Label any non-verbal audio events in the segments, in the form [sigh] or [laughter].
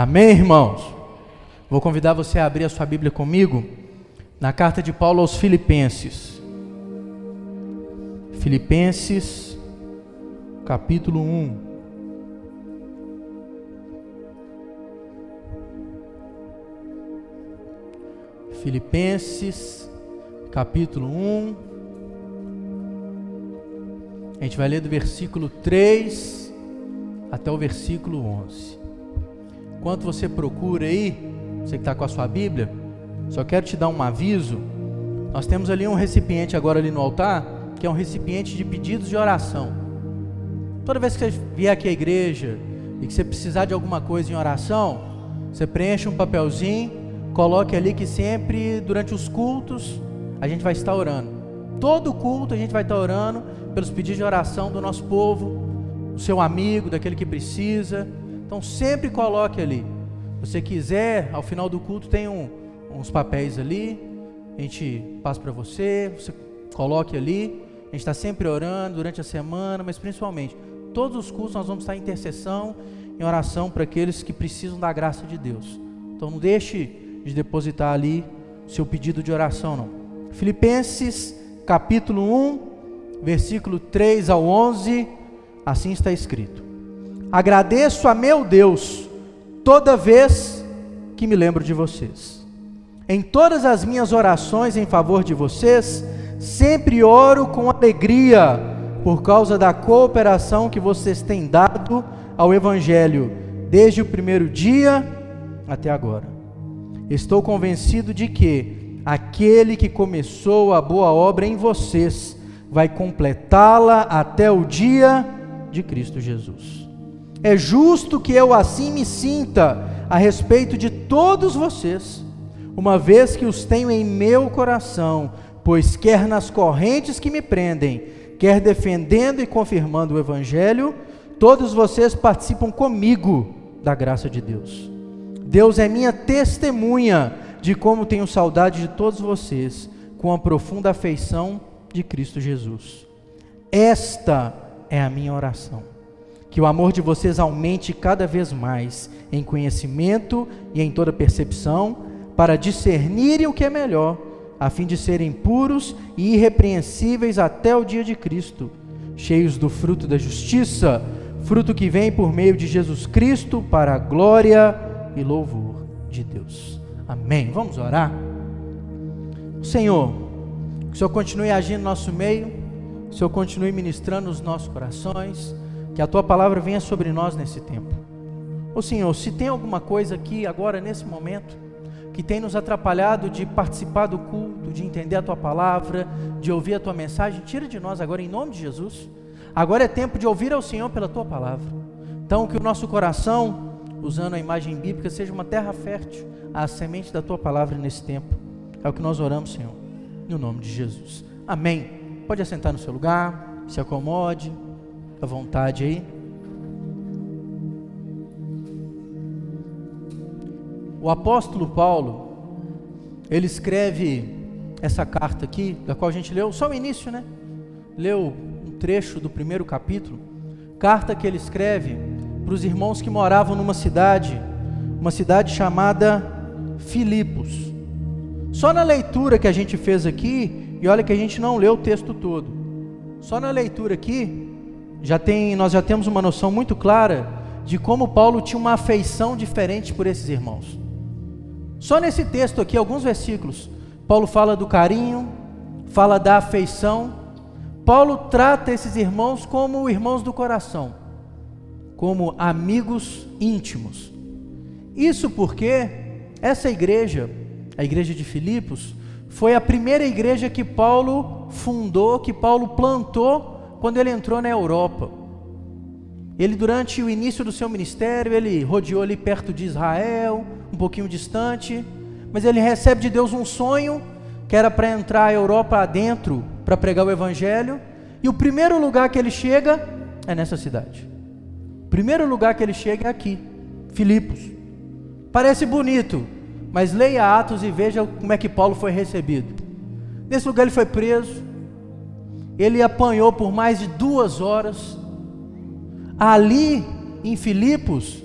Amém, irmãos? Vou convidar você a abrir a sua Bíblia comigo na carta de Paulo aos Filipenses. Filipenses, capítulo 1. Filipenses, capítulo 1. A gente vai ler do versículo 3 até o versículo 11. Enquanto você procura aí, você que está com a sua Bíblia, só quero te dar um aviso. Nós temos ali um recipiente agora ali no altar, que é um recipiente de pedidos de oração. Toda vez que você vier aqui à igreja e que você precisar de alguma coisa em oração, você preenche um papelzinho, coloque ali que sempre durante os cultos a gente vai estar orando. Todo culto a gente vai estar orando pelos pedidos de oração do nosso povo, do seu amigo, daquele que precisa. Então sempre coloque ali. Se você quiser, ao final do culto tem um, uns papéis ali, a gente passa para você, você coloque ali. A gente está sempre orando durante a semana, mas principalmente, todos os cultos nós vamos estar em intercessão, em oração para aqueles que precisam da graça de Deus. Então não deixe de depositar ali seu pedido de oração, não. Filipenses capítulo 1, versículo 3 ao 11, assim está escrito. Agradeço a meu Deus toda vez que me lembro de vocês. Em todas as minhas orações em favor de vocês, sempre oro com alegria por causa da cooperação que vocês têm dado ao Evangelho, desde o primeiro dia até agora. Estou convencido de que aquele que começou a boa obra em vocês vai completá-la até o dia de Cristo Jesus. É justo que eu assim me sinta a respeito de todos vocês, uma vez que os tenho em meu coração, pois quer nas correntes que me prendem, quer defendendo e confirmando o Evangelho, todos vocês participam comigo da graça de Deus. Deus é minha testemunha de como tenho saudade de todos vocês, com a profunda afeição de Cristo Jesus. Esta é a minha oração que o amor de vocês aumente cada vez mais em conhecimento e em toda percepção, para discernirem o que é melhor, a fim de serem puros e irrepreensíveis até o dia de Cristo, cheios do fruto da justiça, fruto que vem por meio de Jesus Cristo para a glória e louvor de Deus. Amém. Vamos orar? Senhor, que o Senhor continue agindo no nosso meio, que o Senhor continue ministrando nos nossos corações que a tua palavra venha sobre nós nesse tempo. Ô Senhor, se tem alguma coisa aqui agora nesse momento que tem nos atrapalhado de participar do culto, de entender a tua palavra, de ouvir a tua mensagem, tira de nós agora em nome de Jesus. Agora é tempo de ouvir ao Senhor pela tua palavra. Então que o nosso coração, usando a imagem bíblica, seja uma terra fértil à semente da tua palavra nesse tempo. É o que nós oramos, Senhor, no nome de Jesus. Amém. Pode assentar no seu lugar, se acomode à vontade aí. O apóstolo Paulo, ele escreve essa carta aqui, da qual a gente leu só o início, né? Leu um trecho do primeiro capítulo. Carta que ele escreve para os irmãos que moravam numa cidade, uma cidade chamada Filipos. Só na leitura que a gente fez aqui, e olha que a gente não leu o texto todo. Só na leitura aqui, já tem, nós já temos uma noção muito clara de como Paulo tinha uma afeição diferente por esses irmãos. Só nesse texto aqui, alguns versículos, Paulo fala do carinho, fala da afeição. Paulo trata esses irmãos como irmãos do coração, como amigos íntimos. Isso porque essa igreja, a igreja de Filipos, foi a primeira igreja que Paulo fundou, que Paulo plantou quando ele entrou na Europa. Ele, durante o início do seu ministério, ele rodeou ali perto de Israel, um pouquinho distante, mas ele recebe de Deus um sonho que era para entrar a Europa adentro para pregar o Evangelho, e o primeiro lugar que ele chega é nessa cidade. O primeiro lugar que ele chega é aqui, Filipos. Parece bonito, mas leia Atos e veja como é que Paulo foi recebido. Nesse lugar ele foi preso, ele apanhou por mais de duas horas. Ali em Filipos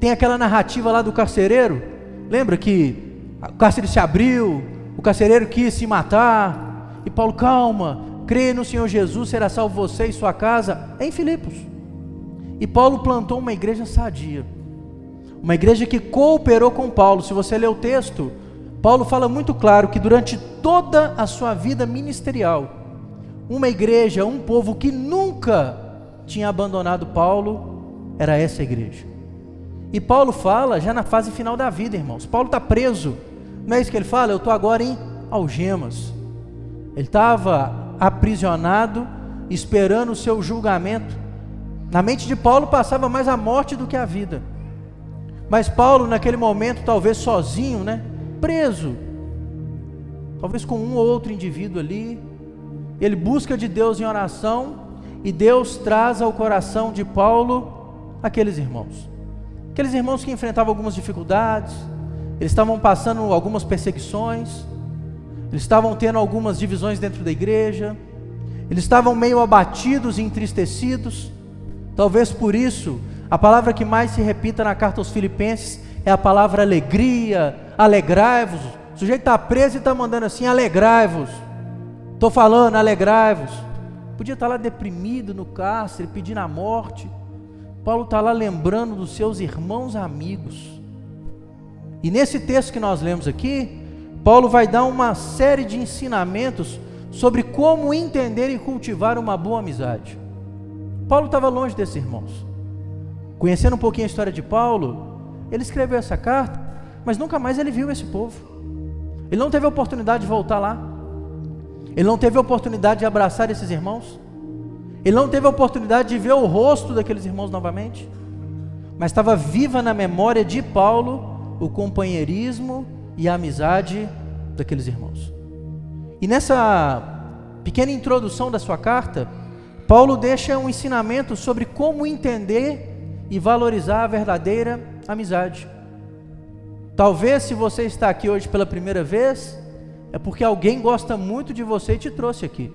tem aquela narrativa lá do carcereiro. Lembra que o cárcere se abriu, o carcereiro quis se matar, e Paulo, calma, crê no Senhor Jesus, será salvo você e sua casa. É em Filipos. E Paulo plantou uma igreja sadia, uma igreja que cooperou com Paulo. Se você ler o texto, Paulo fala muito claro que durante toda a sua vida ministerial, uma igreja, um povo que nunca tinha abandonado Paulo, era essa igreja. E Paulo fala já na fase final da vida, irmãos. Paulo está preso, não é isso que ele fala? Eu estou agora em algemas. Ele estava aprisionado, esperando o seu julgamento. Na mente de Paulo passava mais a morte do que a vida. Mas Paulo, naquele momento, talvez sozinho, né? Preso. Talvez com um ou outro indivíduo ali. Ele busca de Deus em oração. E Deus traz ao coração de Paulo aqueles irmãos. Aqueles irmãos que enfrentavam algumas dificuldades. Eles estavam passando algumas perseguições. Eles estavam tendo algumas divisões dentro da igreja. Eles estavam meio abatidos e entristecidos. Talvez por isso, a palavra que mais se repita na carta aos Filipenses é a palavra alegria, alegrai-vos. O sujeito está preso e está mandando assim: alegrai-vos. Estou falando, alegrai-vos. Podia estar tá lá deprimido no cárcere, pedindo a morte. Paulo está lá lembrando dos seus irmãos amigos. E nesse texto que nós lemos aqui, Paulo vai dar uma série de ensinamentos sobre como entender e cultivar uma boa amizade. Paulo estava longe desses irmãos. Conhecendo um pouquinho a história de Paulo, ele escreveu essa carta, mas nunca mais ele viu esse povo. Ele não teve a oportunidade de voltar lá. Ele não teve a oportunidade de abraçar esses irmãos. Ele não teve a oportunidade de ver o rosto daqueles irmãos novamente. Mas estava viva na memória de Paulo o companheirismo e a amizade daqueles irmãos. E nessa pequena introdução da sua carta, Paulo deixa um ensinamento sobre como entender e valorizar a verdadeira amizade. Talvez se você está aqui hoje pela primeira vez, é porque alguém gosta muito de você e te trouxe aqui.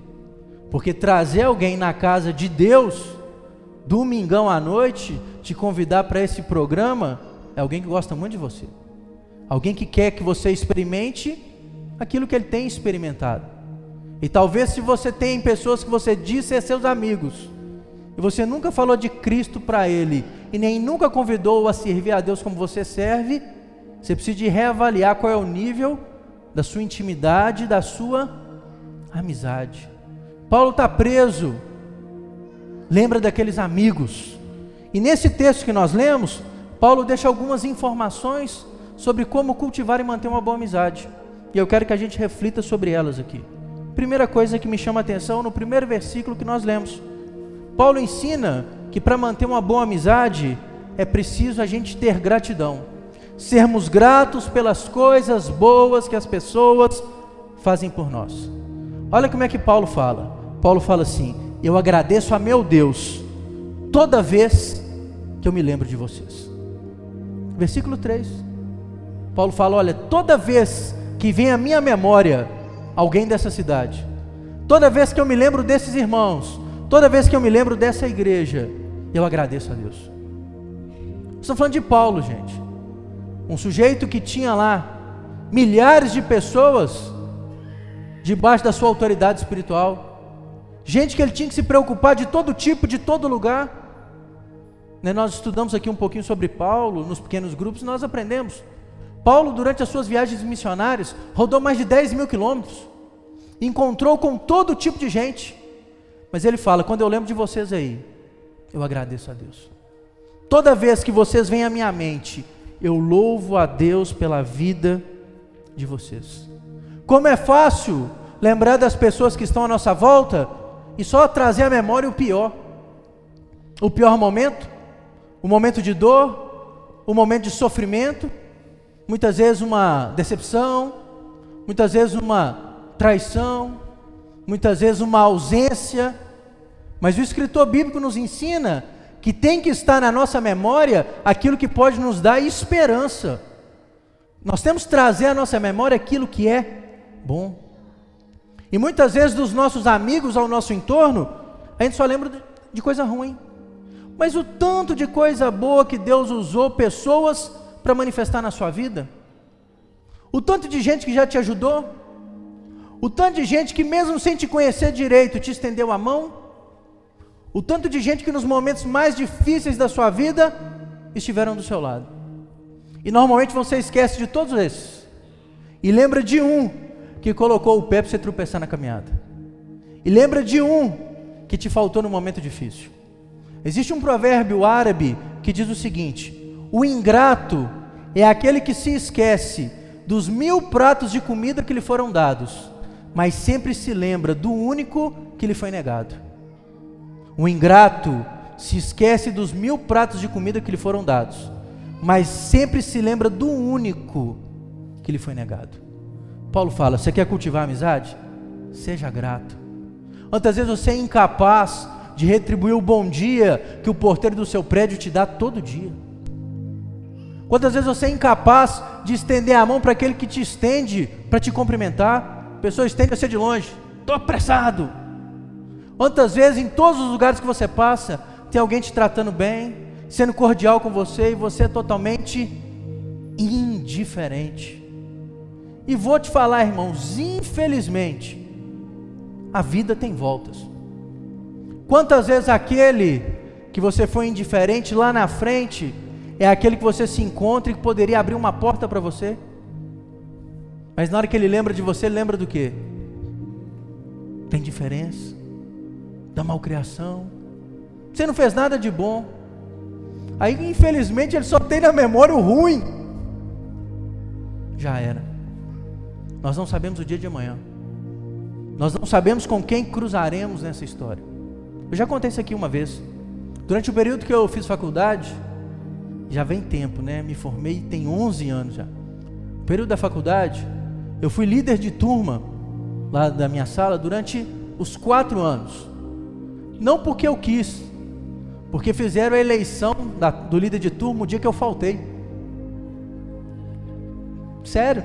Porque trazer alguém na casa de Deus, domingão à noite, te convidar para esse programa, é alguém que gosta muito de você. Alguém que quer que você experimente aquilo que ele tem experimentado. E talvez se você tem pessoas que você diz ser seus amigos, e você nunca falou de Cristo para ele, e nem nunca convidou a servir a Deus como você serve, você precisa de reavaliar qual é o nível da sua intimidade, da sua amizade. Paulo está preso, lembra daqueles amigos. E nesse texto que nós lemos, Paulo deixa algumas informações sobre como cultivar e manter uma boa amizade. E eu quero que a gente reflita sobre elas aqui. Primeira coisa que me chama a atenção no primeiro versículo que nós lemos. Paulo ensina que para manter uma boa amizade é preciso a gente ter gratidão. Sermos gratos pelas coisas boas que as pessoas fazem por nós. Olha como é que Paulo fala. Paulo fala assim: Eu agradeço a meu Deus toda vez que eu me lembro de vocês. Versículo 3. Paulo fala: olha, toda vez que vem à minha memória alguém dessa cidade, toda vez que eu me lembro desses irmãos, toda vez que eu me lembro dessa igreja, eu agradeço a Deus. Estou falando de Paulo, gente, um sujeito que tinha lá milhares de pessoas debaixo da sua autoridade espiritual, gente que ele tinha que se preocupar de todo tipo, de todo lugar. Né, nós estudamos aqui um pouquinho sobre Paulo nos pequenos grupos, nós aprendemos Paulo, durante as suas viagens missionárias, rodou mais de 10 mil quilômetros, encontrou com todo tipo de gente, mas ele fala: quando eu lembro de vocês aí, eu agradeço a Deus. Toda vez que vocês vêm à minha mente, eu louvo a Deus pela vida de vocês. Como é fácil lembrar das pessoas que estão à nossa volta e só trazer à memória o pior. O pior momento, o momento de dor, o momento de sofrimento, muitas vezes uma decepção, muitas vezes uma traição, muitas vezes uma ausência, mas o escritor bíblico nos ensina que tem que estar na nossa memória aquilo que pode nos dar esperança. Nós temos que trazer à nossa memória aquilo que é bom. E muitas vezes dos nossos amigos ao nosso entorno, a gente só lembra de coisa ruim. Mas o tanto de coisa boa que Deus usou pessoas para manifestar na sua vida, o tanto de gente que já te ajudou, o tanto de gente que, mesmo sem te conhecer direito, te estendeu a mão, o tanto de gente que nos momentos mais difíceis da sua vida estiveram do seu lado. E normalmente você esquece de todos esses, e lembra de um que colocou o pé para você tropeçar na caminhada, e lembra de um que te faltou no momento difícil. Existe um provérbio árabe que diz o seguinte: o ingrato é aquele que se esquece dos mil pratos de comida que lhe foram dados, mas sempre se lembra do único que lhe foi negado. O ingrato se esquece dos mil pratos de comida que lhe foram dados, mas sempre se lembra do único que lhe foi negado. Paulo fala: você quer cultivar amizade? Seja grato. Quantas vezes você é incapaz de retribuir o bom dia que o porteiro do seu prédio te dá todo dia? Quantas vezes você é incapaz de estender a mão para aquele que te estende para te cumprimentar? A pessoa estende você de longe, estou apressado. Quantas vezes em todos os lugares que você passa, tem alguém te tratando bem, sendo cordial com você e você é totalmente indiferente. E vou te falar, irmãos, infelizmente, a vida tem voltas. Quantas vezes aquele que você foi indiferente lá na frente é aquele que você se encontra e que poderia abrir uma porta para você. Mas na hora que ele lembra de você, lembra do quê? Tem diferença, da malcriação. Você não fez nada de bom. Aí, infelizmente, ele só tem na memória o ruim. Já era. Nós não sabemos o dia de amanhã. Nós não sabemos com quem cruzaremos nessa história. Eu já contei isso aqui uma vez. Durante o período que eu fiz faculdade, já vem tempo, né? Me formei tem 11 anos já. No período da faculdade, eu fui líder de turma lá da minha sala durante os quatro anos. Não porque eu quis, porque fizeram a eleição da, do líder de turma o dia que eu faltei. Sério.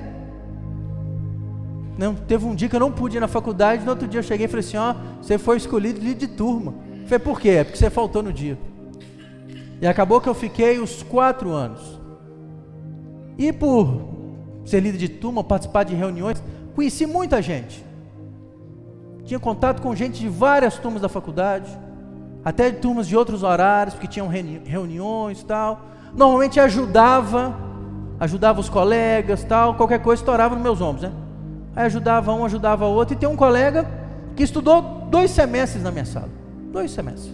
Não, teve um dia que eu não pude ir na faculdade, no outro dia eu cheguei e falei assim: ó, você foi escolhido líder de turma. Eu falei, por quê? É porque você faltou no dia. E acabou que eu fiquei os quatro anos. E por ser líder de turma, participar de reuniões, conheci muita gente. Tinha contato com gente de várias turmas da faculdade, até de turmas de outros horários, porque tinham reuniões e tal. Normalmente ajudava, ajudava os colegas tal, qualquer coisa estourava nos meus ombros, né? Aí ajudava um, ajudava outro, e tem um colega que estudou dois semestres na minha sala. Dois semestres.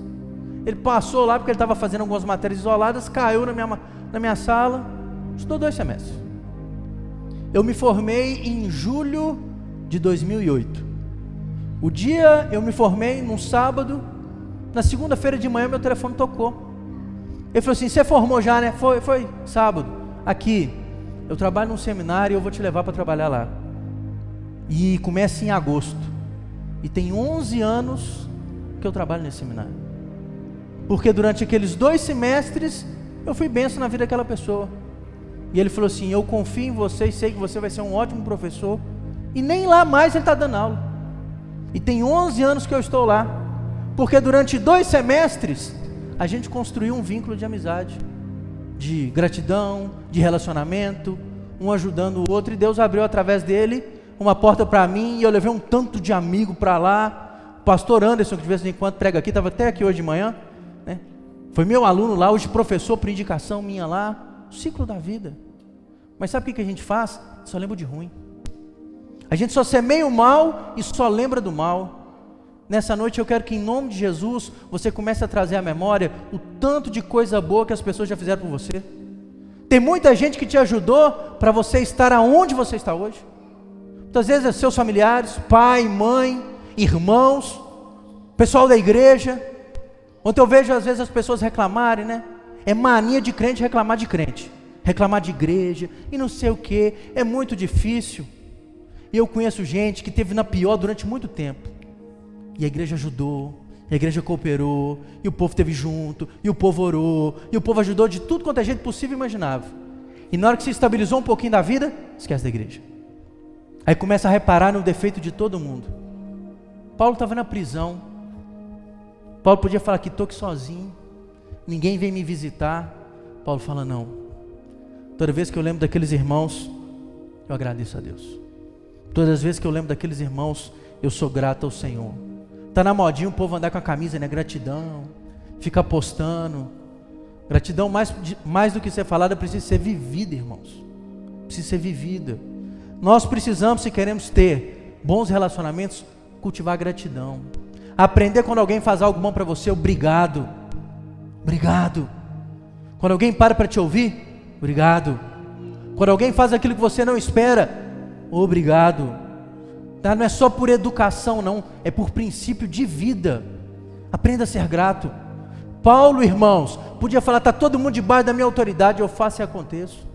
Ele passou lá porque ele estava fazendo algumas matérias isoladas, caiu na minha, na minha sala, estudou dois semestres. Eu me formei em julho de 2008. O dia eu me formei num sábado, na segunda-feira de manhã meu telefone tocou. Ele falou assim: Você formou já, né? Foi, foi sábado. Aqui, eu trabalho num seminário e eu vou te levar para trabalhar lá. E começa em agosto. E tem 11 anos que eu trabalho nesse seminário. Porque durante aqueles dois semestres eu fui benção na vida daquela pessoa. E ele falou assim: Eu confio em você e sei que você vai ser um ótimo professor. E nem lá mais ele está dando aula. E tem 11 anos que eu estou lá. Porque durante dois semestres a gente construiu um vínculo de amizade, de gratidão, de relacionamento, um ajudando o outro. E Deus abriu através dele uma porta para mim. E eu levei um tanto de amigo para lá. O pastor Anderson, que de vez em quando prega aqui, estava até aqui hoje de manhã. Foi meu aluno lá, hoje professor por indicação minha lá. O ciclo da vida. Mas sabe o que a gente faz? Só lembra de ruim. A gente só semeia o mal e só lembra do mal. Nessa noite eu quero que, em nome de Jesus, você comece a trazer à memória o tanto de coisa boa que as pessoas já fizeram por você. Tem muita gente que te ajudou para você estar aonde você está hoje. Muitas vezes é seus familiares, pai, mãe, irmãos, pessoal da igreja. Ontem eu vejo às vezes as pessoas reclamarem, né? É mania de crente reclamar de crente, reclamar de igreja e não sei o que, é muito difícil. E eu conheço gente que teve na pior durante muito tempo. E a igreja ajudou, a igreja cooperou, e o povo teve junto, e o povo orou, e o povo ajudou de tudo quanto é jeito possível e imaginável. E na hora que se estabilizou um pouquinho da vida, esquece da igreja. Aí começa a reparar no defeito de todo mundo. Paulo estava na prisão, Paulo podia falar que estou aqui sozinho. ninguém vem me visitar. Paulo fala: não. Toda vez que eu lembro daqueles irmãos, eu agradeço a Deus. Todas as vezes que eu lembro daqueles irmãos, eu sou grato ao Senhor. Tá na modinha o povo andar com a camisa, né? Gratidão, fica postando. Gratidão mais, mais do que ser falada precisa ser vivida, irmãos. Precisa ser vivida. Nós precisamos, se queremos ter bons relacionamentos, cultivar gratidão. Aprender quando alguém faz algo bom para você, obrigado. Obrigado. Quando alguém para para te ouvir, obrigado. Quando alguém faz aquilo que você não espera, obrigado. Tá? Não é só por educação, não, é por princípio de vida. Aprenda a ser grato. Paulo, irmãos, podia falar: está todo mundo debaixo da minha autoridade, eu faço e aconteço.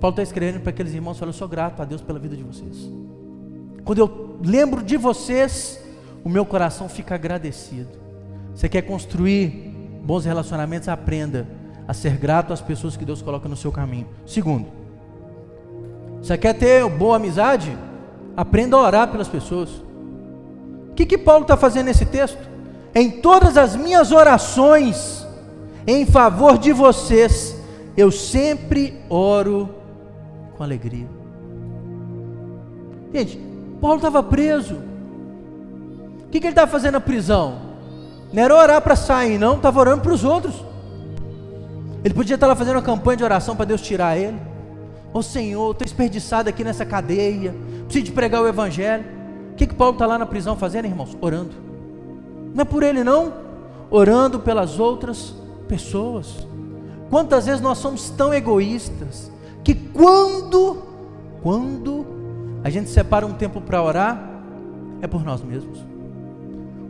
Paulo está escrevendo para aqueles irmãos: fala, eu sou grato a Deus pela vida de vocês. Quando eu lembro de vocês, o meu coração fica agradecido. Você quer construir bons relacionamentos? Aprenda a ser grato às pessoas que Deus coloca no seu caminho. Segundo, você quer ter boa amizade? Aprenda a orar pelas pessoas. O que, que Paulo está fazendo nesse texto? Em todas as minhas orações em favor de vocês, eu sempre oro com alegria. Gente, Paulo estava preso. O que, que ele estava fazendo na prisão? Não era orar para sair, não, estava orando para os outros. Ele podia estar lá fazendo uma campanha de oração para Deus tirar ele. Ô Senhor, estou desperdiçado aqui nessa cadeia, preciso de pregar o Evangelho. O que, que Paulo está lá na prisão fazendo, irmãos? Orando. Não é por ele, não. Orando pelas outras pessoas. Quantas vezes nós somos tão egoístas que quando, quando a gente separa um tempo para orar, é por nós mesmos.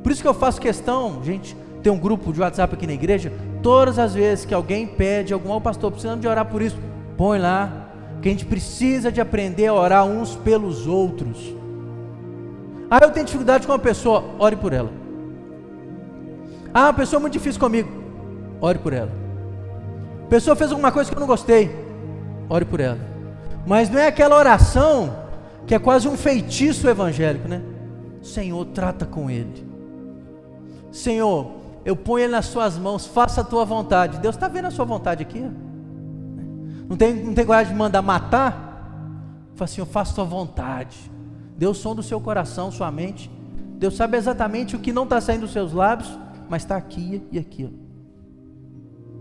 Por isso que eu faço questão, gente, tem um grupo de WhatsApp aqui na igreja, todas as vezes que alguém pede algum, pastor, precisamos de orar por isso, põe lá, que a gente precisa de aprender a orar uns pelos outros. Ah, eu tenho dificuldade com uma pessoa, ore por ela. Ah, uma pessoa muito difícil comigo, ore por ela. A pessoa fez alguma coisa que eu não gostei, ore por ela. Mas não é aquela oração que é quase um feitiço evangélico, né? Senhor, trata com ele. Senhor, eu ponho ele nas suas mãos, faça a tua vontade. Deus está vendo a sua vontade aqui. Não tem, não tem coragem de mandar matar? Fala assim, eu faço a tua vontade. Deus som do seu coração, sua mente. Deus sabe exatamente o que não está saindo dos seus lábios, mas está aqui e aqui.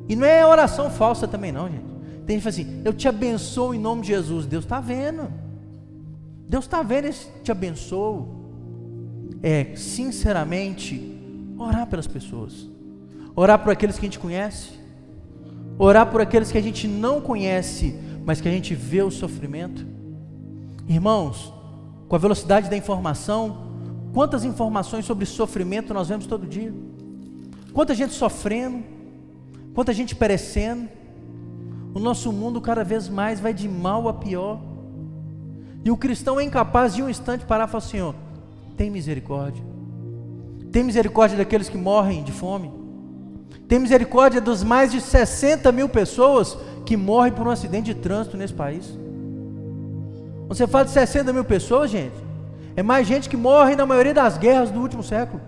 E não é oração falsa também não, gente. Tem gente que fala assim, eu te abençoo em nome de Jesus. Deus está vendo. Deus está vendo esse te abençoo. É, sinceramente, orar pelas pessoas. Orar por aqueles que a gente conhece orar por aqueles que a gente não conhece, mas que a gente vê o sofrimento. Irmãos, com a velocidade da informação, quantas informações sobre sofrimento nós vemos todo dia? Quanta gente sofrendo, quanta gente perecendo. O nosso mundo cada vez mais vai de mal a pior. E o cristão é incapaz de um instante parar e falar: Senhor, tem misericórdia. Tem misericórdia daqueles que morrem de fome. Tem misericórdia dos mais de 60 mil pessoas que morrem por um acidente de trânsito nesse país. Você fala de 60 mil pessoas, gente, é mais gente que morre na maioria das guerras do último século.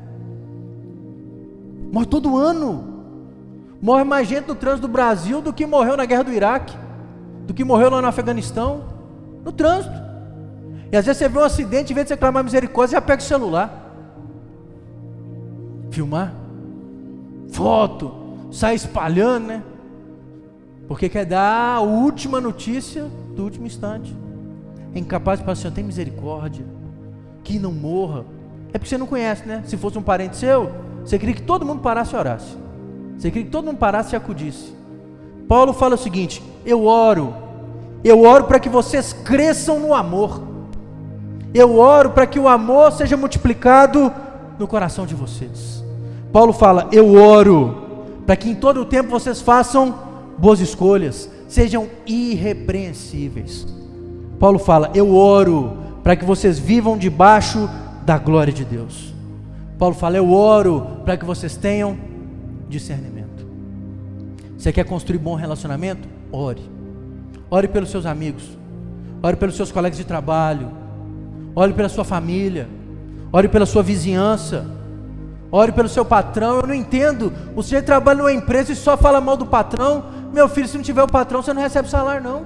Morre todo ano. Morre mais gente no trânsito do Brasil do que morreu na guerra do Iraque, do que morreu lá no Afeganistão, no trânsito. E às vezes você vê um acidente, em vez de você clamar misericórdia, já pega o celular. Filmar foto, sai espalhando, né? Porque quer dar a última notícia do último instante. É incapaz de falar, Senhor, tem misericórdia, que não morra. É porque você não conhece, né? Se fosse um parente seu, você queria que todo mundo parasse e orasse. Você queria que todo mundo parasse e acudisse. Paulo fala o seguinte: Eu oro, eu oro para que vocês cresçam no amor. Eu oro para que o amor seja multiplicado no coração de vocês. Paulo fala: Eu oro para que em todo o tempo vocês façam boas escolhas, sejam irrepreensíveis. Paulo fala: Eu oro para que vocês vivam debaixo da glória de Deus. Paulo fala: Eu oro para que vocês tenham discernimento. Você quer construir bom relacionamento? Ore. Ore pelos seus amigos. Ore pelos seus colegas de trabalho. Ore pela sua família. Ore pela sua vizinhança Ore pelo seu patrão. Eu não entendo. O senhor trabalha numa empresa e só fala mal do patrão. Meu filho, se não tiver o patrão, você não recebe salário, não.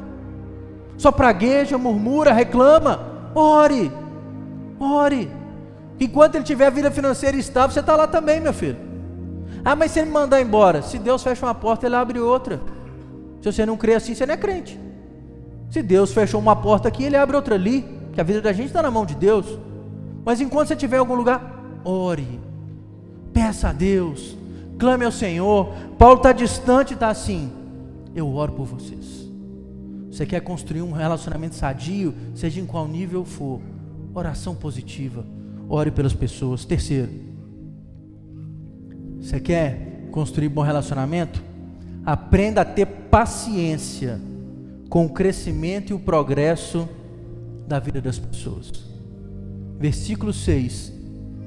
Só pragueja, murmura, reclama. Ore. Ore. Enquanto ele tiver a vida financeira estável, você está lá também, meu filho. Ah, mas se ele me mandar embora, se Deus fecha uma porta, ele abre outra. Se você não crê assim, você não é crente. Se Deus fechou uma porta aqui, ele abre outra ali. Que a vida da gente está na mão de Deus. Mas enquanto você estiver em algum lugar, ore. Peça a Deus. Clame ao Senhor. Paulo está distante, está assim. Eu oro por vocês. Você quer construir um relacionamento sadio, seja em qual nível for. Oração positiva. Ore pelas pessoas. Terceiro, você quer construir bom relacionamento? Aprenda a ter paciência com o crescimento e o progresso da vida das pessoas. Versículo 6.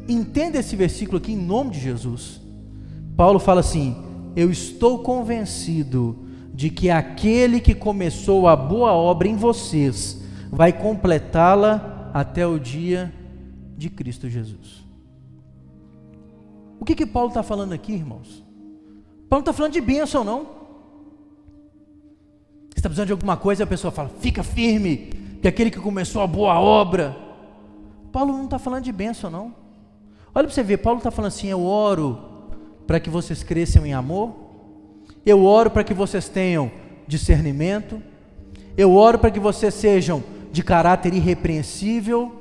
Entenda esse versículo aqui em nome de Jesus. Paulo fala assim: Eu estou convencido de que aquele que começou a boa obra em vocês vai completá-la até o dia de Cristo Jesus. O que que Paulo está falando aqui, irmãos? Paulo está falando de bênção, não. Você está precisando de alguma coisa, a pessoa fala, fica firme, que aquele que começou a boa obra. Paulo não está falando de bênção, não. Olha para você ver, Paulo está falando assim: eu oro para que vocês cresçam em amor, eu oro para que vocês tenham discernimento. Eu oro para que vocês sejam de caráter irrepreensível.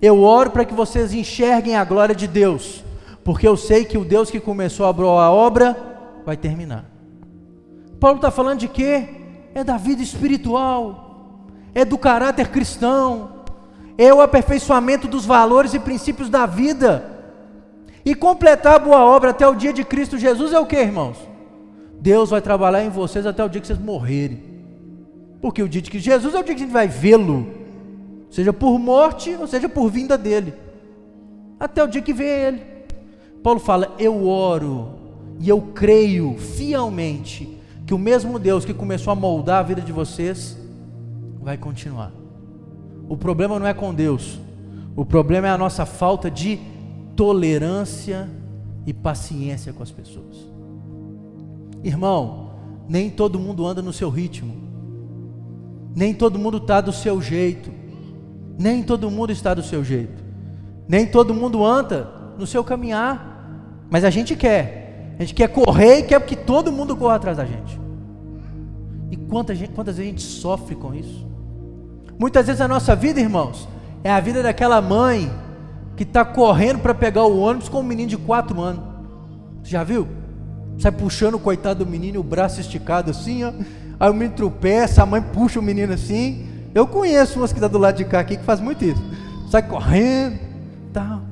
Eu oro para que vocês enxerguem a glória de Deus, porque eu sei que o Deus que começou a obra vai terminar. Paulo está falando de quê? É da vida espiritual, é do caráter cristão, é o aperfeiçoamento dos valores e princípios da vida. E completar a boa obra até o dia de Cristo Jesus é o que, irmãos? Deus vai trabalhar em vocês até o dia que vocês morrerem. Porque o dia de que Jesus é o dia que a gente vai vê-lo, seja por morte ou seja por vinda dele. Até o dia que vê ele. Paulo fala: Eu oro e eu creio fielmente que o mesmo Deus que começou a moldar a vida de vocês vai continuar. O problema não é com Deus, o problema é a nossa falta de tolerância e paciência com as pessoas. Irmão, nem todo mundo anda no seu ritmo, nem todo mundo está do seu jeito, nem todo mundo está do seu jeito, nem todo mundo anda no seu caminhar, mas a gente quer, a gente quer correr e quer que todo mundo corra atrás da gente. E quantas, quantas vezes a gente sofre com isso? Muitas vezes a nossa vida, irmãos, é a vida daquela mãe que está correndo para pegar o ônibus com um menino de quatro anos. Já viu? sai puxando o coitado do menino, o braço esticado assim, ó. Aí o menino tropeça, a mãe puxa o menino assim. Eu conheço umas que está do lado de cá aqui que faz muito isso. Sai correndo, tal.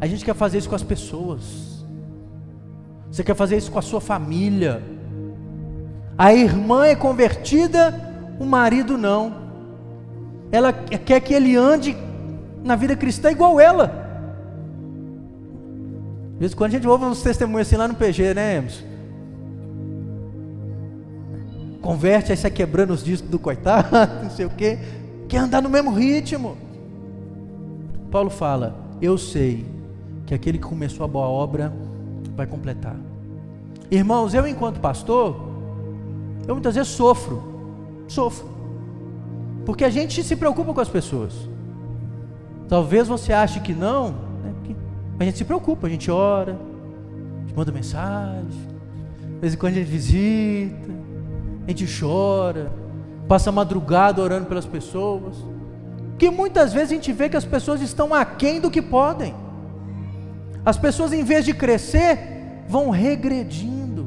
A gente quer fazer isso com as pessoas. Você quer fazer isso com a sua família. A irmã é convertida, o marido não. Ela quer que ele ande na vida cristã igual ela. De vez em quando a gente ouve uns testemunhos assim lá no PG, né, Emerson? Converte, aí sai quebrando os discos do coitado, [laughs] não sei o quê. Quer andar no mesmo ritmo. Paulo fala: Eu sei que aquele que começou a boa obra vai completar. Irmãos, eu enquanto pastor, eu muitas vezes sofro, sofro, porque a gente se preocupa com as pessoas. Talvez você ache que não, a gente se preocupa, a gente ora, a gente manda mensagem, de vez em quando a gente visita, a gente chora, passa a madrugada orando pelas pessoas. Que muitas vezes a gente vê que as pessoas estão aquém do que podem. As pessoas, em vez de crescer, vão regredindo.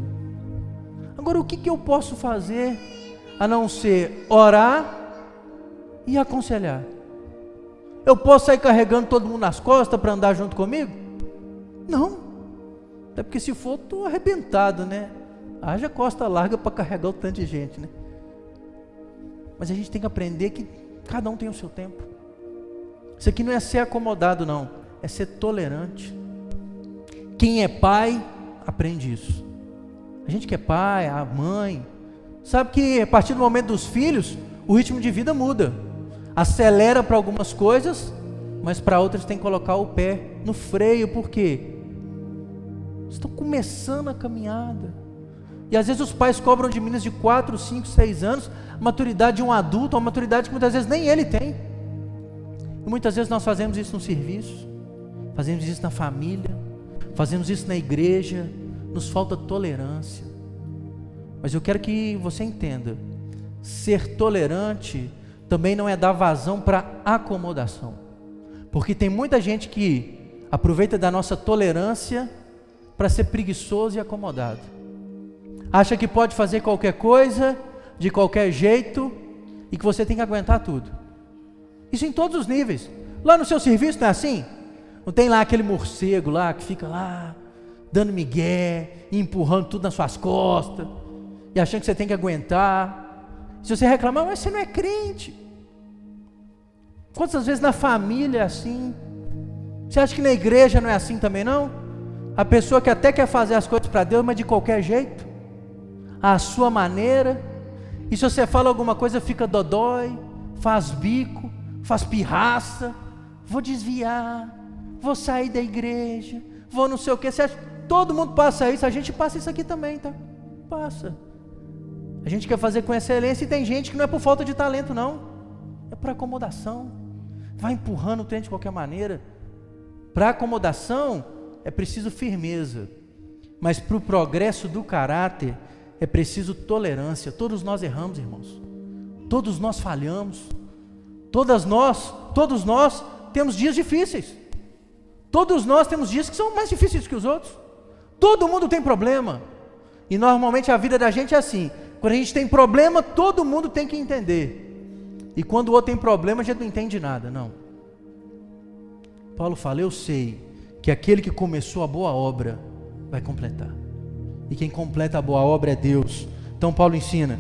Agora, o que, que eu posso fazer a não ser orar e aconselhar? Eu posso sair carregando todo mundo nas costas para andar junto comigo? Não. Até porque se for, estou arrebentado, né? Haja costa larga para carregar o tanto de gente, né? Mas a gente tem que aprender que cada um tem o seu tempo. Isso aqui não é ser acomodado, não. É ser tolerante. Quem é pai, aprende isso. A gente que é pai, a mãe, sabe que a partir do momento dos filhos, o ritmo de vida muda acelera para algumas coisas mas para outras tem que colocar o pé no freio, por quê? Estão começando a caminhada. E às vezes os pais cobram de meninas de 4, 5, 6 anos, a maturidade de um adulto, uma maturidade que muitas vezes nem ele tem. E muitas vezes nós fazemos isso no serviço, fazemos isso na família, fazemos isso na igreja, nos falta tolerância. Mas eu quero que você entenda: ser tolerante também não é dar vazão para acomodação, porque tem muita gente que aproveita da nossa tolerância para ser preguiçoso e acomodado, acha que pode fazer qualquer coisa, de qualquer jeito, e que você tem que aguentar tudo. Isso em todos os níveis. Lá no seu serviço não é assim? Não tem lá aquele morcego lá que fica lá dando migué, empurrando tudo nas suas costas e achando que você tem que aguentar. Se você reclamar, mas você não é crente. Quantas vezes na família é assim? Você acha que na igreja não é assim também não? A pessoa que até quer fazer as coisas para Deus, mas de qualquer jeito, à sua maneira. E se você fala alguma coisa, fica dodói, faz bico, faz pirraça, vou desviar, vou sair da igreja, vou não sei o que. Você acha, todo mundo passa isso, a gente passa isso aqui também, tá? Passa. A gente quer fazer com excelência e tem gente que não é por falta de talento, não. É por acomodação. Vai empurrando o trem de qualquer maneira. Para acomodação é preciso firmeza. Mas para o progresso do caráter é preciso tolerância. Todos nós erramos, irmãos. Todos nós falhamos. Todas nós, todos nós temos dias difíceis. Todos nós temos dias que são mais difíceis que os outros. Todo mundo tem problema. E normalmente a vida da gente é assim: quando a gente tem problema, todo mundo tem que entender. E quando o outro tem problema, a gente não entende nada, não. Paulo fala: Eu sei que aquele que começou a boa obra vai completar. E quem completa a boa obra é Deus. Então Paulo ensina: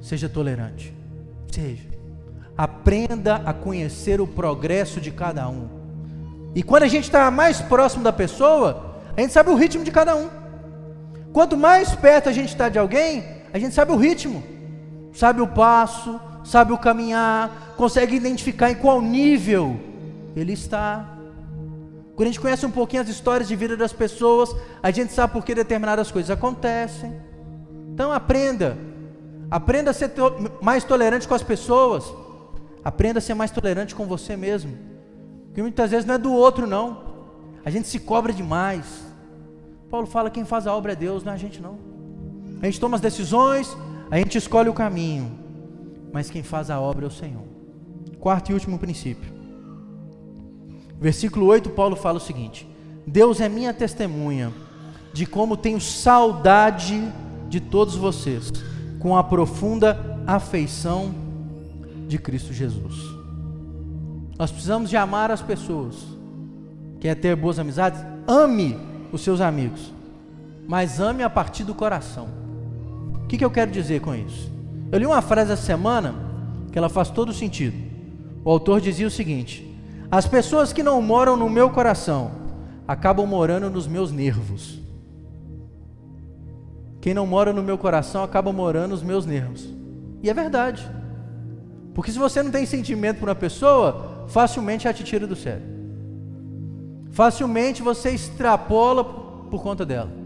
seja tolerante. Seja. Aprenda a conhecer o progresso de cada um. E quando a gente está mais próximo da pessoa, a gente sabe o ritmo de cada um. Quanto mais perto a gente está de alguém, a gente sabe o ritmo, sabe o passo, sabe o caminhar, consegue identificar em qual nível ele está. Quando a gente conhece um pouquinho as histórias de vida das pessoas, a gente sabe por que determinadas coisas acontecem. Então aprenda, aprenda a ser to mais tolerante com as pessoas, aprenda a ser mais tolerante com você mesmo, porque muitas vezes não é do outro não, a gente se cobra demais. Paulo fala: quem faz a obra é Deus, não é a gente não. A gente toma as decisões, a gente escolhe o caminho, mas quem faz a obra é o Senhor. Quarto e último princípio. Versículo 8, Paulo fala o seguinte: Deus é minha testemunha de como tenho saudade de todos vocês, com a profunda afeição de Cristo Jesus. Nós precisamos de amar as pessoas. Quer ter boas amizades? Ame os seus amigos, mas ame a partir do coração que, que eu quero dizer com isso? Eu li uma frase essa semana que ela faz todo sentido. O autor dizia o seguinte: As pessoas que não moram no meu coração acabam morando nos meus nervos. Quem não mora no meu coração acaba morando nos meus nervos. E é verdade. Porque se você não tem sentimento por uma pessoa, facilmente ela te tira do sério. Facilmente você extrapola por conta dela.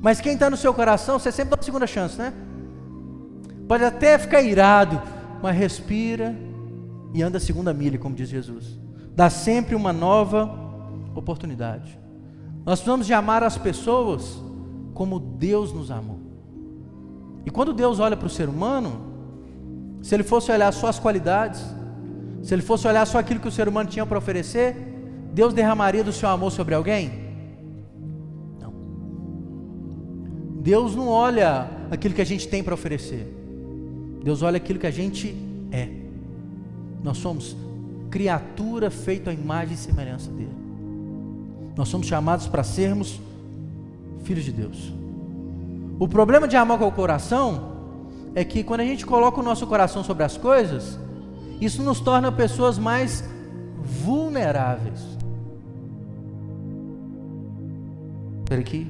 Mas quem está no seu coração, você sempre dá uma segunda chance, né? Pode até ficar irado, mas respira e anda a segunda milha, como diz Jesus. Dá sempre uma nova oportunidade. Nós precisamos de amar as pessoas como Deus nos amou. E quando Deus olha para o ser humano, se ele fosse olhar só as qualidades, se ele fosse olhar só aquilo que o ser humano tinha para oferecer, Deus derramaria do seu amor sobre alguém? Deus não olha aquilo que a gente tem para oferecer. Deus olha aquilo que a gente é. Nós somos criatura feita à imagem e semelhança dele. Nós somos chamados para sermos filhos de Deus. O problema de amar com o coração é que quando a gente coloca o nosso coração sobre as coisas, isso nos torna pessoas mais vulneráveis. Espera aqui,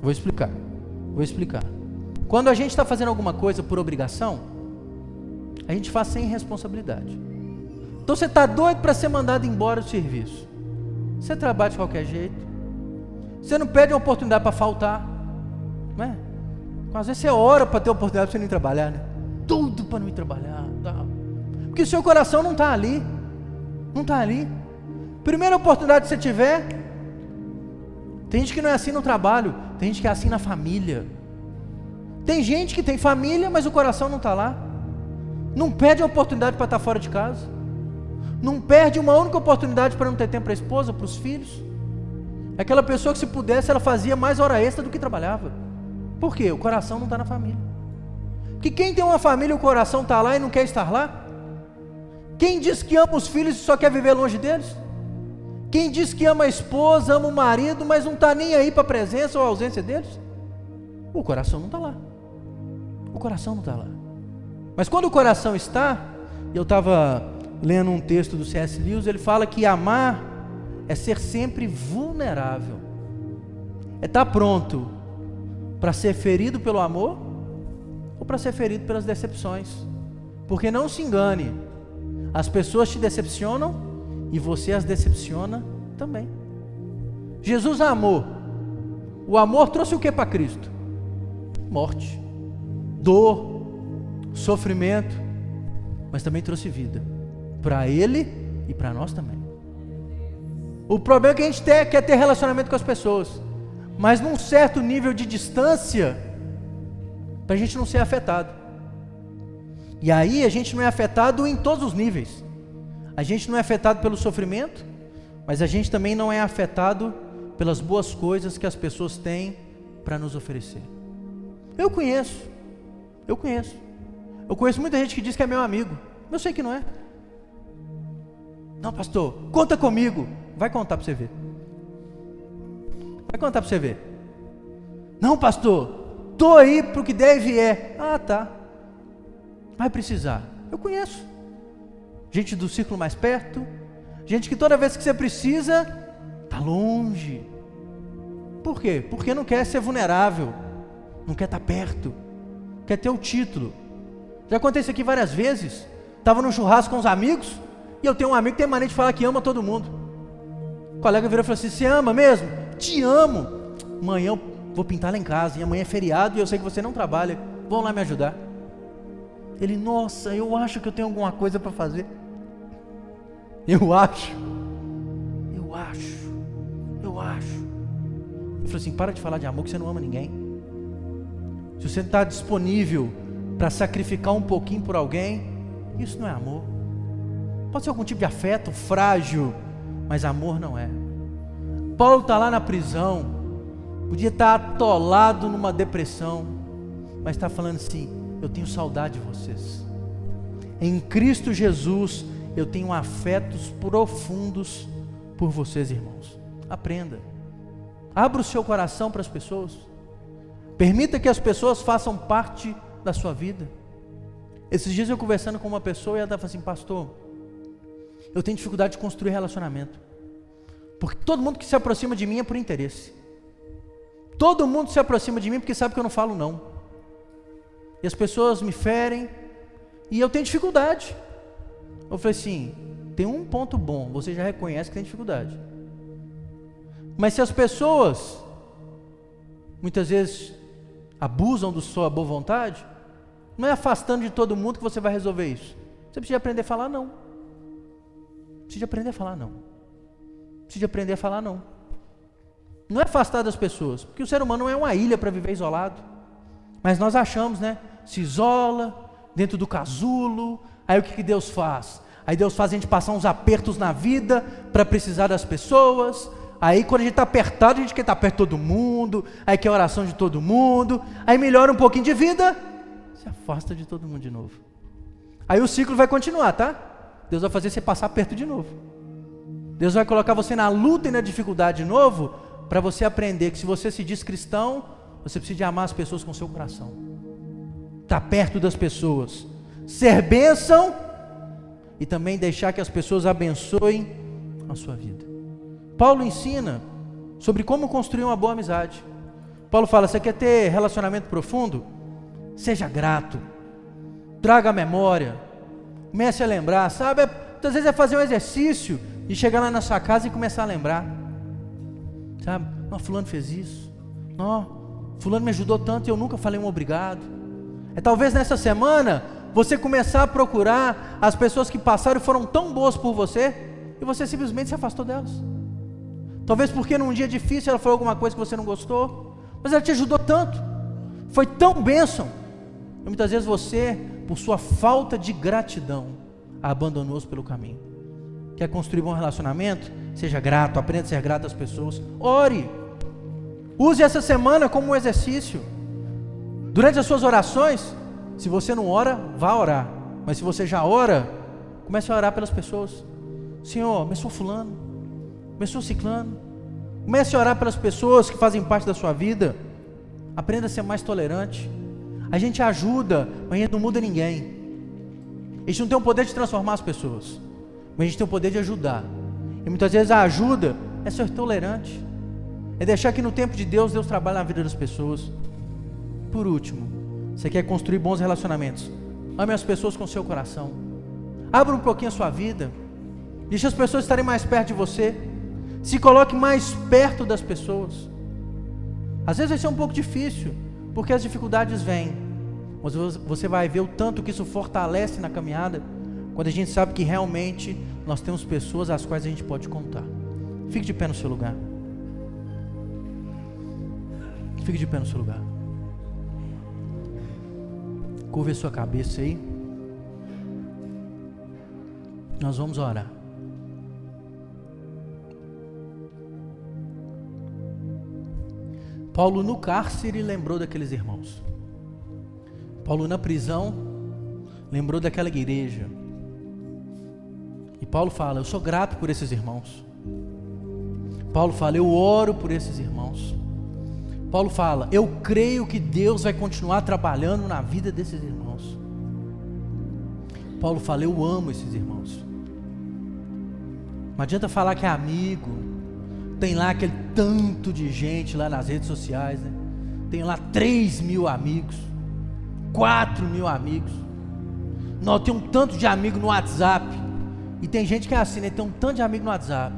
vou explicar. Vou explicar. Quando a gente está fazendo alguma coisa por obrigação, a gente faz sem responsabilidade. Então você está doido para ser mandado embora do serviço. Você trabalha de qualquer jeito. Você não pede uma oportunidade para faltar. Não é? Às vezes você ora para ter oportunidade para você não ir trabalhar, né? Tudo para não ir trabalhar. Tá. Porque o seu coração não está ali. Não está ali. Primeira oportunidade que você tiver. Tem gente que não é assim no trabalho. Tem gente que é assim na família. Tem gente que tem família, mas o coração não está lá. Não perde a oportunidade para estar tá fora de casa. Não perde uma única oportunidade para não ter tempo para a esposa, para os filhos. Aquela pessoa que, se pudesse, ela fazia mais hora extra do que trabalhava. Por quê? O coração não está na família. Que quem tem uma família, o coração está lá e não quer estar lá? Quem diz que ama os filhos e só quer viver longe deles? Quem diz que ama a esposa, ama o marido, mas não está nem aí para a presença ou ausência deles? O coração não está lá. O coração não está lá. Mas quando o coração está, eu estava lendo um texto do C.S. Lewis, ele fala que amar é ser sempre vulnerável, é estar tá pronto para ser ferido pelo amor ou para ser ferido pelas decepções. Porque não se engane, as pessoas te decepcionam e você as decepciona também. Jesus amou. O amor trouxe o que para Cristo? Morte, dor, sofrimento, mas também trouxe vida para ele e para nós também. O problema é que a gente quer, quer ter relacionamento com as pessoas, mas num certo nível de distância, para a gente não ser afetado. E aí a gente não é afetado em todos os níveis. A gente não é afetado pelo sofrimento, mas a gente também não é afetado pelas boas coisas que as pessoas têm para nos oferecer. Eu conheço, eu conheço. Eu conheço muita gente que diz que é meu amigo. Eu sei que não é. Não, pastor, conta comigo. Vai contar para você ver. Vai contar para você ver. Não, pastor, estou aí para o que deve é. Ah, tá. Vai precisar. Eu conheço. Gente do círculo mais perto. Gente que toda vez que você precisa, está longe. Por quê? Porque não quer ser vulnerável. Não quer estar tá perto. Quer ter o título. Já aconteceu aqui várias vezes. Estava no churrasco com os amigos. E eu tenho um amigo que tem mania de falar que ama todo mundo. O colega virou e falou assim: Você ama mesmo? Te amo. Amanhã eu vou pintar lá em casa. E amanhã é feriado e eu sei que você não trabalha. Vão lá me ajudar. Ele, nossa, eu acho que eu tenho alguma coisa para fazer. Eu acho. Eu acho. Eu acho. Eu falei assim: para de falar de amor que você não ama ninguém. Se você está disponível para sacrificar um pouquinho por alguém, isso não é amor. Pode ser algum tipo de afeto frágil, mas amor não é. Paulo está lá na prisão, podia estar tá atolado numa depressão, mas está falando assim: eu tenho saudade de vocês. Em Cristo Jesus, eu tenho afetos profundos por vocês, irmãos. Aprenda. Abra o seu coração para as pessoas. Permita que as pessoas façam parte da sua vida. Esses dias eu conversando com uma pessoa e ela estava assim, pastor, eu tenho dificuldade de construir relacionamento. Porque todo mundo que se aproxima de mim é por interesse. Todo mundo se aproxima de mim porque sabe que eu não falo não. E as pessoas me ferem e eu tenho dificuldade. Eu falei assim: tem um ponto bom, você já reconhece que tem dificuldade. Mas se as pessoas muitas vezes abusam da sua boa vontade, não é afastando de todo mundo que você vai resolver isso. Você precisa aprender a falar não. Precisa aprender a falar não. Precisa aprender a falar não. Não é afastar das pessoas, porque o ser humano não é uma ilha para viver isolado. Mas nós achamos, né? Se isola dentro do casulo. Aí o que, que Deus faz? Aí Deus faz a gente passar uns apertos na vida para precisar das pessoas. Aí quando a gente está apertado, a gente quer estar tá perto de todo mundo. Aí quer a oração de todo mundo. Aí melhora um pouquinho de vida, se afasta de todo mundo de novo. Aí o ciclo vai continuar, tá? Deus vai fazer você passar perto de novo. Deus vai colocar você na luta e na dificuldade de novo, para você aprender que se você se diz cristão, você precisa amar as pessoas com seu coração. Tá perto das pessoas, ser bênção e também deixar que as pessoas abençoem a sua vida. Paulo ensina sobre como construir uma boa amizade. Paulo fala: você quer ter relacionamento profundo? Seja grato, traga a memória, Comece a lembrar, sabe? Muitas vezes é fazer um exercício e chegar lá na sua casa e começar a lembrar. Sabe? Não, fulano fez isso. Não, fulano me ajudou tanto e eu nunca falei um obrigado. É talvez nessa semana você começar a procurar as pessoas que passaram e foram tão boas por você e você simplesmente se afastou delas. Talvez porque num dia difícil ela falou alguma coisa que você não gostou, mas ela te ajudou tanto, foi tão bênção. E muitas vezes você, por sua falta de gratidão, a abandonou-se pelo caminho. Quer construir um bom relacionamento? Seja grato, aprenda a ser grato às pessoas. Ore. Use essa semana como um exercício. Durante as suas orações, se você não ora, vá orar. Mas se você já ora, comece a orar pelas pessoas. Senhor, abençoa fulano, abençoa ciclano. Comece a orar pelas pessoas que fazem parte da sua vida. Aprenda a ser mais tolerante. A gente ajuda, mas a gente não muda ninguém. A gente não tem o poder de transformar as pessoas, mas a gente tem o poder de ajudar. E muitas vezes a ajuda é ser tolerante, é deixar que no tempo de Deus, Deus trabalhe na vida das pessoas. Por último, você quer construir bons relacionamentos? Ame as pessoas com seu coração. Abra um pouquinho a sua vida. Deixe as pessoas estarem mais perto de você. Se coloque mais perto das pessoas. Às vezes vai ser um pouco difícil, porque as dificuldades vêm. Mas você vai ver o tanto que isso fortalece na caminhada, quando a gente sabe que realmente nós temos pessoas às quais a gente pode contar. Fique de pé no seu lugar. Fique de pé no seu lugar. Curva a sua cabeça aí. Nós vamos orar. Paulo no cárcere lembrou daqueles irmãos. Paulo na prisão lembrou daquela igreja. E Paulo fala: Eu sou grato por esses irmãos. Paulo fala: Eu oro por esses irmãos. Paulo fala: Eu creio que Deus vai continuar trabalhando na vida desses irmãos. Paulo fala: Eu amo esses irmãos. Não adianta falar que é amigo. Tem lá aquele tanto de gente lá nas redes sociais, né? Tem lá 3 mil amigos, 4 mil amigos. Não, tem um tanto de amigo no WhatsApp. E tem gente que é assim, né? Tem um tanto de amigo no WhatsApp.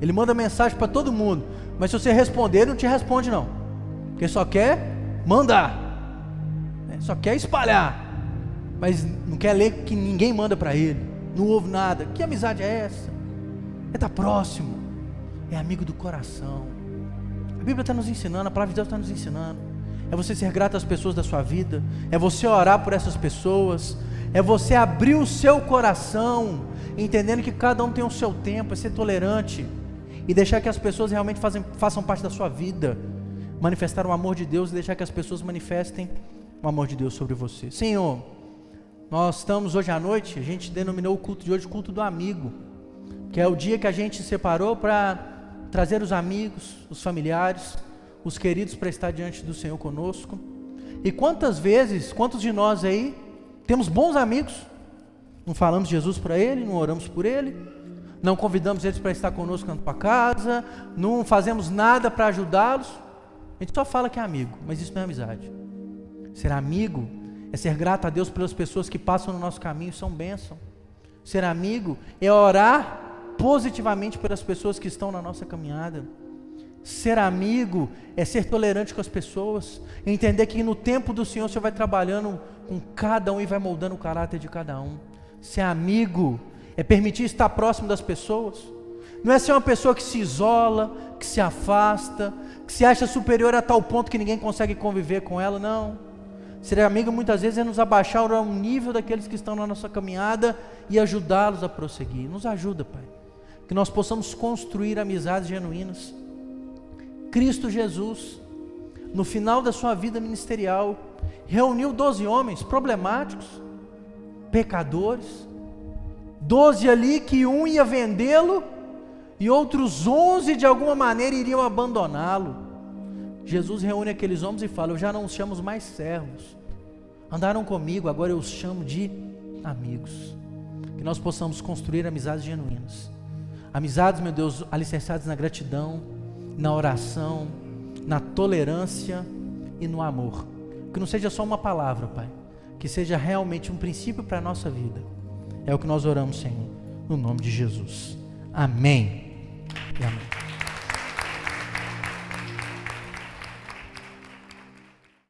Ele manda mensagem para todo mundo. Mas se você responder, ele não te responde, não. Porque só quer mandar, né? só quer espalhar, mas não quer ler que ninguém manda para ele, não ouve nada. Que amizade é essa? É estar tá próximo, é amigo do coração. A Bíblia está nos ensinando, a palavra de Deus está nos ensinando. É você ser grato às pessoas da sua vida, é você orar por essas pessoas, é você abrir o seu coração, entendendo que cada um tem o seu tempo, é ser tolerante e deixar que as pessoas realmente fazem, façam parte da sua vida manifestar o amor de Deus e deixar que as pessoas manifestem o amor de Deus sobre você. Senhor, nós estamos hoje à noite, a gente denominou o culto de hoje culto do amigo, que é o dia que a gente separou para trazer os amigos, os familiares, os queridos para estar diante do Senhor conosco. E quantas vezes, quantos de nós aí temos bons amigos, não falamos Jesus para ele, não oramos por ele, não convidamos eles para estar conosco na tua casa, não fazemos nada para ajudá-los, a gente só fala que é amigo, mas isso não é amizade. Ser amigo é ser grato a Deus pelas pessoas que passam no nosso caminho, são bênção. Ser amigo é orar positivamente pelas pessoas que estão na nossa caminhada. Ser amigo é ser tolerante com as pessoas, entender que no tempo do Senhor você vai trabalhando com cada um e vai moldando o caráter de cada um. Ser amigo é permitir estar próximo das pessoas, não é ser uma pessoa que se isola, que se afasta, que se acha superior a tal ponto que ninguém consegue conviver com ela, não. Ser amigo muitas vezes é nos abaixar ao nível daqueles que estão na nossa caminhada e ajudá-los a prosseguir. Nos ajuda, Pai. Que nós possamos construir amizades genuínas. Cristo Jesus, no final da sua vida ministerial, reuniu doze homens problemáticos, pecadores, doze ali que um ia vendê-lo e outros onze de alguma maneira iriam abandoná-lo. Jesus reúne aqueles homens e fala: Eu já não os chamo mais servos, andaram comigo, agora eu os chamo de amigos. Que nós possamos construir amizades genuínas, amizades, meu Deus, alicerçadas na gratidão, na oração, na tolerância e no amor. Que não seja só uma palavra, Pai, que seja realmente um princípio para a nossa vida. É o que nós oramos, Senhor no nome de Jesus. Amém. Amen.